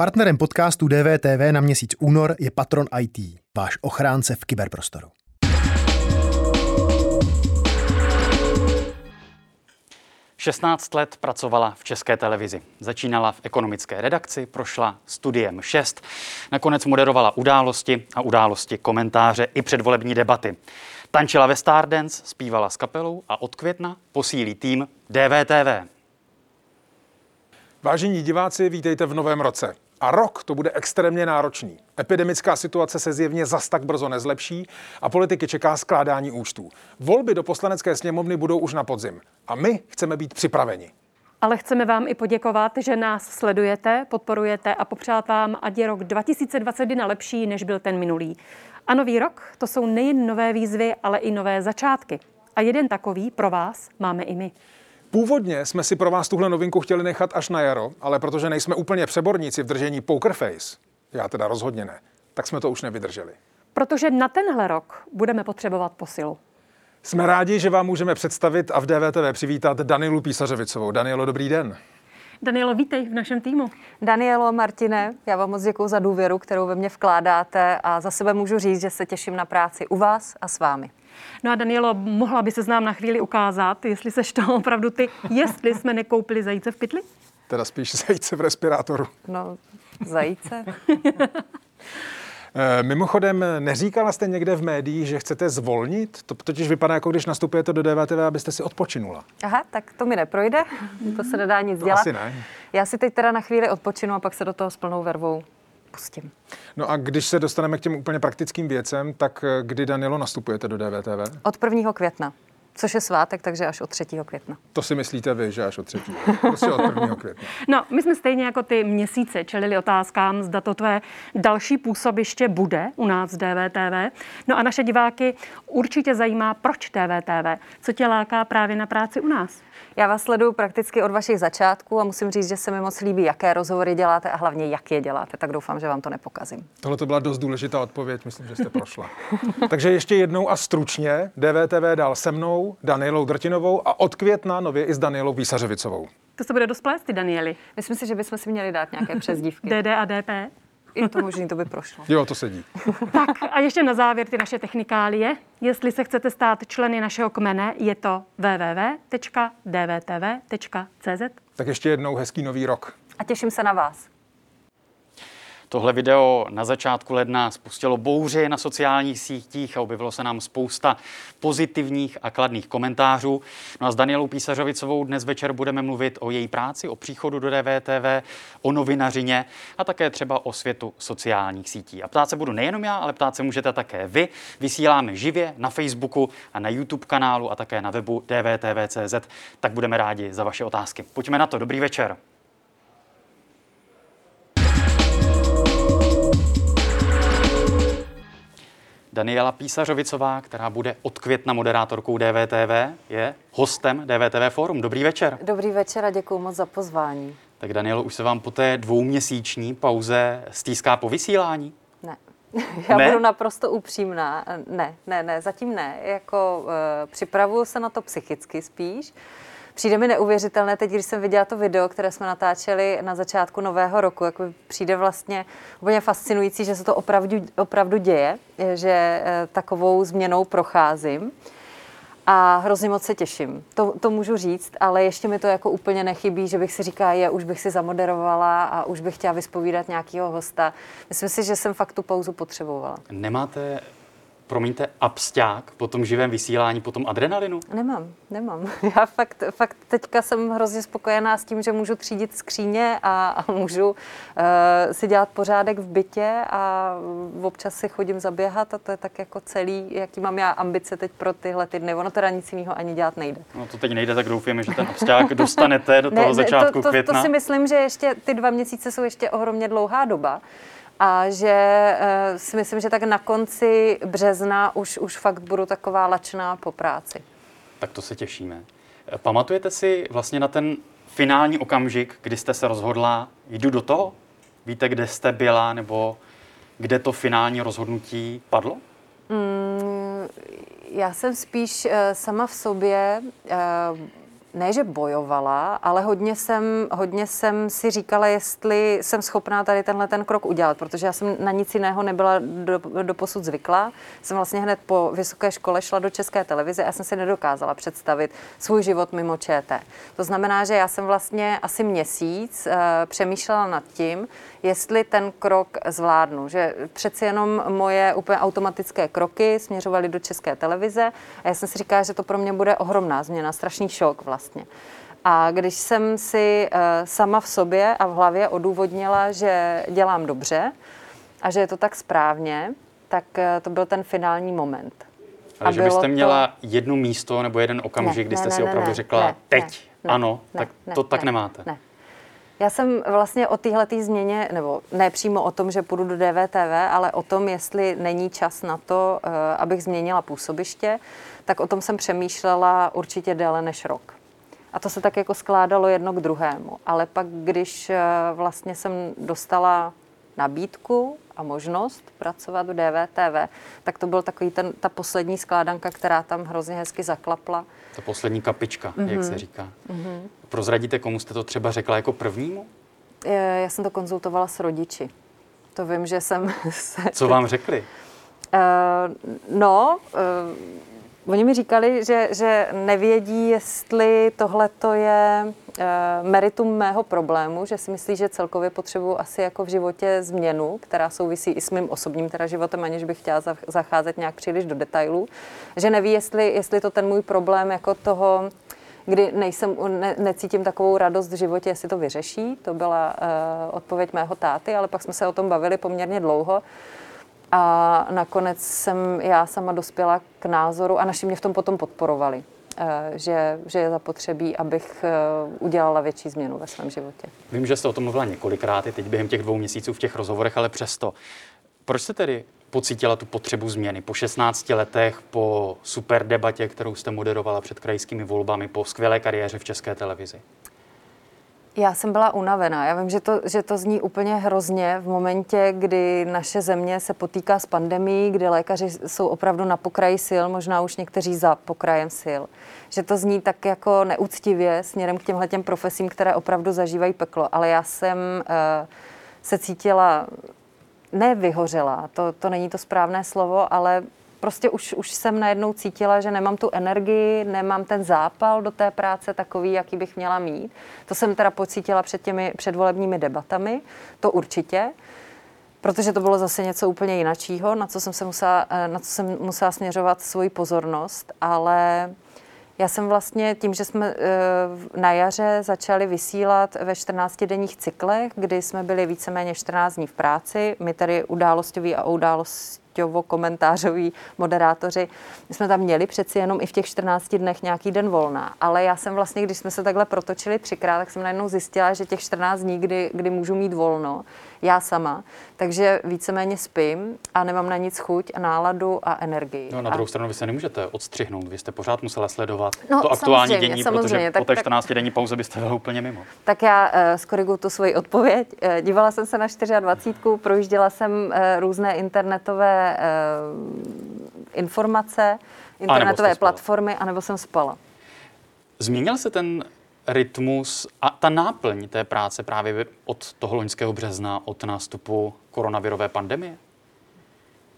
Partnerem podcastu DVTV na měsíc únor je Patron IT, váš ochránce v kyberprostoru. Šestnáct let pracovala v české televizi. Začínala v ekonomické redakci, prošla studiem 6, nakonec moderovala události a události komentáře i předvolební debaty. Tančila ve Stardance, zpívala s kapelou a od května posílí tým DVTV. Vážení diváci, vítejte v novém roce. A rok to bude extrémně náročný. Epidemická situace se zjevně zas tak brzo nezlepší a politiky čeká skládání účtů. Volby do poslanecké sněmovny budou už na podzim. A my chceme být připraveni. Ale chceme vám i poděkovat, že nás sledujete, podporujete a popřát vám, ať je rok 2021 lepší, než byl ten minulý. A nový rok to jsou nejen nové výzvy, ale i nové začátky. A jeden takový pro vás máme i my. Původně jsme si pro vás tuhle novinku chtěli nechat až na jaro, ale protože nejsme úplně přeborníci v držení poker face, já teda rozhodně ne, tak jsme to už nevydrželi. Protože na tenhle rok budeme potřebovat posilu. Jsme rádi, že vám můžeme představit a v DVTV přivítat Danielu Písařovicovou. Danielo, dobrý den. Danielo, vítej v našem týmu. Danielo, Martine, já vám moc děkuji za důvěru, kterou ve mně vkládáte a za sebe můžu říct, že se těším na práci u vás a s vámi. No a Danielo, mohla by se nám na chvíli ukázat, jestli seš to opravdu ty, jestli jsme nekoupili zajíce v pytli? Teda spíš zajíce v respirátoru. No, zajíce. Eh, mimochodem, neříkala jste někde v médiích, že chcete zvolnit? To totiž vypadá, jako když nastupujete do DVTV, abyste si odpočinula. Aha, tak to mi neprojde, to se nedá nic To dělat. asi ne. Já si teď teda na chvíli odpočinu a pak se do toho s plnou vervou pustím. No a když se dostaneme k těm úplně praktickým věcem, tak eh, kdy, Danielo, nastupujete do DVTV? Od 1. května, což je svátek, takže až od 3. května. To si myslíte vy, že až od třetího. Prostě od 1. května. No, my jsme stejně jako ty měsíce čelili otázkám, zda to tvé další působiště bude u nás v DVTV. No a naše diváky určitě zajímá, proč DVTV, co tě láká právě na práci u nás. Já vás sleduju prakticky od vašich začátků a musím říct, že se mi moc líbí, jaké rozhovory děláte a hlavně jak je děláte, tak doufám, že vám to nepokazím. Tohle to byla dost důležitá odpověď, myslím, že jste prošla. Takže ještě jednou a stručně, DVTV dál se mnou, Danielou Drtinovou a od května nově i s Danielou Písařevicovou. To se bude dost plést, ty Danieli. Myslím si, že bychom si měli dát nějaké přezdívky. DD a DP. Je to možný, to by prošlo. Jo, to sedí. Tak a ještě na závěr ty naše technikálie. Jestli se chcete stát členy našeho kmene, je to www.dvtv.cz. Tak ještě jednou hezký nový rok. A těším se na vás. Tohle video na začátku ledna spustilo bouři na sociálních sítích a objevilo se nám spousta pozitivních a kladných komentářů. No a s Danielou Písařovicovou dnes večer budeme mluvit o její práci, o příchodu do DVTV, o novinařině a také třeba o světu sociálních sítí. A ptát se budu nejenom já, ale ptát se můžete také vy. Vysíláme živě na Facebooku a na YouTube kanálu a také na webu dvtv.cz, tak budeme rádi za vaše otázky. Pojďme na to. Dobrý večer. Daniela Písařovicová, která bude od května moderátorkou DVTV, je hostem DVTV Forum. Dobrý večer. Dobrý večer a děkuji moc za pozvání. Tak Danielo, už se vám po té dvouměsíční pauze stýská po vysílání? Ne. Já Ne? budu naprosto upřímná. Ne, ne, ne, zatím ne. Jako uh, připravuju se na to psychicky spíš. Přijde mi neuvěřitelné teď, když jsem viděla to video, které jsme natáčeli na začátku nového roku, jako přijde vlastně úplně fascinující, že se to opravdu, opravdu děje, že eh, takovou změnou procházím. A hrozně moc se těším. To, to můžu říct, ale ještě mi to jako úplně nechybí, že bych si říkala, je, už bych si zamoderovala a už bych chtěla vyspovídat nějakého hosta. Myslím si, že jsem fakt tu pauzu potřebovala. Nemáte, promiňte, absťák po tom živém vysílání, po tom adrenalinu? Nemám, nemám. Já fakt, fakt teďka jsem hrozně spokojená s tím, že můžu třídit skříně a, a můžu uh, si dělat pořádek v bytě a občas si chodím zaběhat a to je tak jako celý, jaký mám já ambice teď pro tyhle ty dny. Ono teda nic jiného ani dělat nejde. No to teď nejde, tak doufujeme, že ten absťák dostanete do toho začátku to, to, května. To si myslím, že ještě ty dva měsíce jsou ještě ohromně dlouhá doba. A že uh, si myslím, že tak na konci března už, už fakt budu taková lačná po práci. Tak to se těšíme. Pamatujete si vlastně na ten finální okamžik, kdy jste se rozhodla, jdu do toho? Víte, kde jste byla, nebo kde to finální rozhodnutí padlo? Mm, já jsem spíš uh, sama v sobě uh, ne, že bojovala, ale hodně jsem, hodně jsem si říkala, jestli jsem schopná tady tenhle ten krok udělat, protože já jsem na nic jiného nebyla do, do posud zvyklá. Jsem vlastně hned po vysoké škole šla do České televize a jsem si nedokázala představit svůj život mimo ČT. To znamená, že já jsem vlastně asi měsíc uh, přemýšlela nad tím, jestli ten krok zvládnu. Že přeci jenom moje úplně automatické kroky směřovaly do České televize a já jsem si říkala, že to pro mě bude ohromná změna, strašný šok vlastně. A když jsem si uh, sama v sobě a v hlavě odůvodnila, že dělám dobře a že je to tak správně, tak uh, to byl ten finální moment. Ale a že byste měla to... jedno místo nebo jeden okamžik, ne, kdy jste ne, si opravdu ne, řekla, ne, teď, ne, ano, ne, tak ne, to ne, tak nemáte. Ne. Já jsem vlastně o téhle změně, nebo ne přímo o tom, že půjdu do DVTV, ale o tom, jestli není čas na to, uh, abych změnila působiště, tak o tom jsem přemýšlela určitě déle než rok. A to se tak jako skládalo jedno k druhému. Ale pak, když eh, vlastně jsem dostala nabídku a možnost pracovat v DVTV, tak to byl takový ten, ta poslední skládanka, která tam hrozně hezky zaklapla. Ta poslední kapička, mm-hmm. jak se říká. Mm-hmm. Prozradíte, komu jste to třeba řekla jako prvnímu? Já jsem to konzultovala s rodiči. To vím, že jsem se... Co vám řekli? Uh, no, uh, Oni mi říkali, že, že nevědí, jestli tohle to je e, meritum mého problému, že si myslí, že celkově potřebuji asi jako v životě změnu, která souvisí i s mým osobním teda životem, aniž bych chtěla zacházet nějak příliš do detailů. Že neví, jestli, jestli to ten můj problém jako toho, kdy nejsem, ne, necítím takovou radost v životě, jestli to vyřeší. To byla e, odpověď mého táty, ale pak jsme se o tom bavili poměrně dlouho. A nakonec jsem já sama dospěla k názoru, a naši mě v tom potom podporovali, eh, že, že je zapotřebí, abych eh, udělala větší změnu ve svém životě. Vím, že jste o tom mluvila několikrát i teď během těch dvou měsíců v těch rozhovorech, ale přesto. Proč jste tedy pocítila tu potřebu změny po 16 letech, po super debatě, kterou jste moderovala před krajskými volbami, po skvělé kariéře v České televizi? Já jsem byla unavená. Já vím, že to, že to zní úplně hrozně v momentě, kdy naše země se potýká s pandemí, kdy lékaři jsou opravdu na pokraji sil, možná už někteří za pokrajem sil. Že to zní tak jako neúctivě směrem k těmhle těm profesím, které opravdu zažívají peklo. Ale já jsem uh, se cítila nevyhořela, to, to není to správné slovo, ale prostě už, už jsem najednou cítila, že nemám tu energii, nemám ten zápal do té práce takový, jaký bych měla mít. To jsem teda pocítila před těmi předvolebními debatami, to určitě protože to bylo zase něco úplně jiného, na co jsem se musela, na co jsem musela směřovat svoji pozornost, ale já jsem vlastně tím, že jsme eh, na jaře začali vysílat ve 14-denních cyklech, kdy jsme byli víceméně 14 dní v práci, my tady událostový a událost komentářoví moderátoři, my jsme tam měli přeci jenom i v těch 14 dnech nějaký den volna. Ale já jsem vlastně, když jsme se takhle protočili třikrát, tak jsem najednou zjistila, že těch 14 dní, kdy, kdy můžu mít volno, já sama, takže víceméně spím a nemám na nic chuť a náladu a energii. No na druhou a... stranu vy se nemůžete odstřihnout, vy jste pořád musela sledovat no, to aktuální dění, samozřejmě, protože tak, po té 14 tak, denní pauze byste byla úplně mimo. Tak já uh, skoriguju tu svoji odpověď. Uh, dívala jsem se na 24, projížděla jsem uh, různé internetové uh, informace, internetové platformy, anebo jsem spala. Změnil se ten rytmus a ta náplň té práce právě od toho loňského března, od nástupu koronavirové pandemie?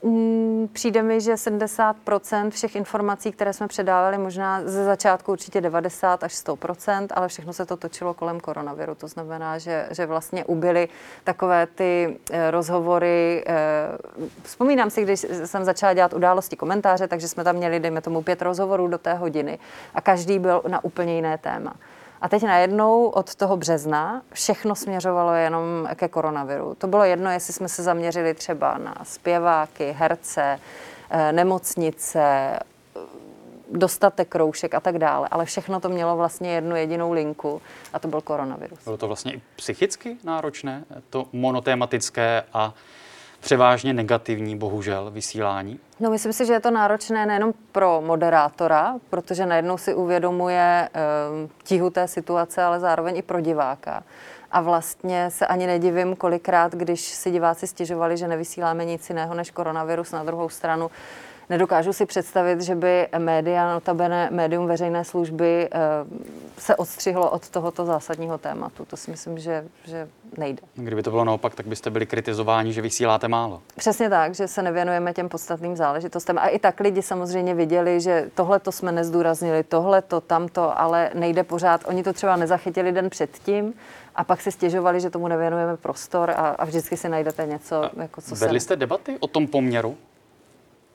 Mm, přijde mi, že 70% všech informací, které jsme předávali, možná ze začátku určitě 90 až 100%, ale všechno se to točilo kolem koronaviru. To znamená, že, že vlastně ubyly takové ty eh, rozhovory. Eh, vzpomínám si, když jsem začala dělat události komentáře, takže jsme tam měli, dejme tomu, pět rozhovorů do té hodiny a každý byl na úplně jiné téma. A teď najednou od toho března všechno směřovalo jenom ke koronaviru. To bylo jedno, jestli jsme se zaměřili třeba na zpěváky, herce, eh, nemocnice, dostatek roušek a tak dále, ale všechno to mělo vlastně jednu jedinou linku a to byl koronavirus. Bylo to vlastně i psychicky náročné, to monotématické a převážně negativní, bohužel, vysílání? No, myslím si, že je to náročné nejenom pro moderátora, protože najednou si uvědomuje um, tíhu té situace, ale zároveň i pro diváka. A vlastně se ani nedivím, kolikrát, když si diváci stěžovali, že nevysíláme nic jiného než koronavirus, na druhou stranu Nedokážu si představit, že by média, notabene médium veřejné služby, eh, se odstřihlo od tohoto zásadního tématu. To si myslím, že, že nejde. Kdyby to bylo naopak, tak byste byli kritizováni, že vysíláte málo. Přesně tak, že se nevěnujeme těm podstatným záležitostem. A i tak lidi samozřejmě viděli, že tohle to jsme nezdůraznili, tohle to, tamto, ale nejde pořád. Oni to třeba nezachytili den předtím a pak si stěžovali, že tomu nevěnujeme prostor a, a vždycky si najdete něco, a jako co Vedli jste debaty o tom poměru?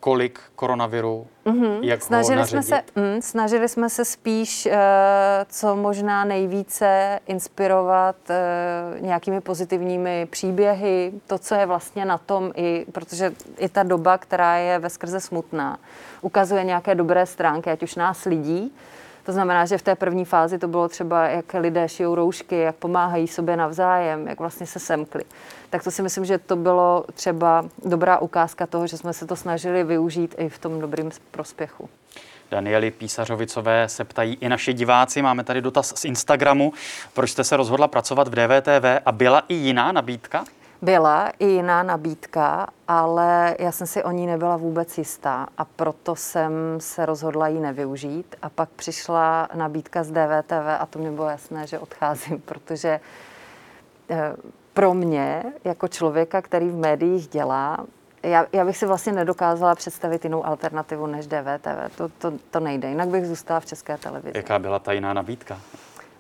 Kolik koronaviru, mm-hmm. jak Snažili ho jsme, se, mm, snažili jsme se spíš uh, co možná nejvíce inspirovat uh, nějakými pozitivními příběhy, to, co je vlastně na tom, i, protože i ta doba, která je ve skrze smutná, ukazuje nějaké dobré stránky, ať už nás lidí, to znamená, že v té první fázi to bylo třeba, jak lidé šijou roušky, jak pomáhají sobě navzájem, jak vlastně se semkli. Tak to si myslím, že to bylo třeba dobrá ukázka toho, že jsme se to snažili využít i v tom dobrým prospěchu. Danieli Písařovicové se ptají i naši diváci. Máme tady dotaz z Instagramu. Proč jste se rozhodla pracovat v DVTV a byla i jiná nabídka? Byla i jiná nabídka, ale já jsem si o ní nebyla vůbec jistá a proto jsem se rozhodla ji nevyužít. A pak přišla nabídka z DVTV a to mě bylo jasné, že odcházím, protože eh, pro mě, jako člověka, který v médiích dělá, já, já bych si vlastně nedokázala představit jinou alternativu než DVTV. To, to, to nejde, jinak bych zůstala v české televizi. Jaká byla ta jiná nabídka?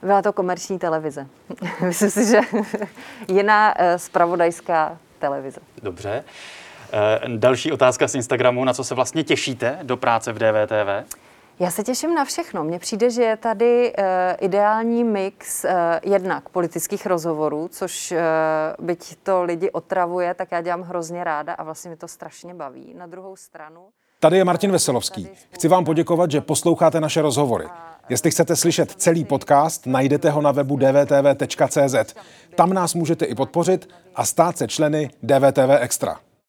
Byla to komerční televize. Myslím si, že jiná eh, spravodajská televize. Dobře. Eh, Další otázka z Instagramu. Na co se vlastně těšíte do práce v DVTV? Já se těším na všechno. Mně přijde, že je tady uh, ideální mix uh, jednak politických rozhovorů, což uh, byť to lidi otravuje, tak já dělám hrozně ráda a vlastně mi to strašně baví. Na druhou stranu... Tady je Martin Veselovský. Chci vám poděkovat, že posloucháte naše rozhovory. Jestli chcete slyšet celý podcast, najdete ho na webu dvtv.cz. Tam nás můžete i podpořit a stát se členy DVTV Extra.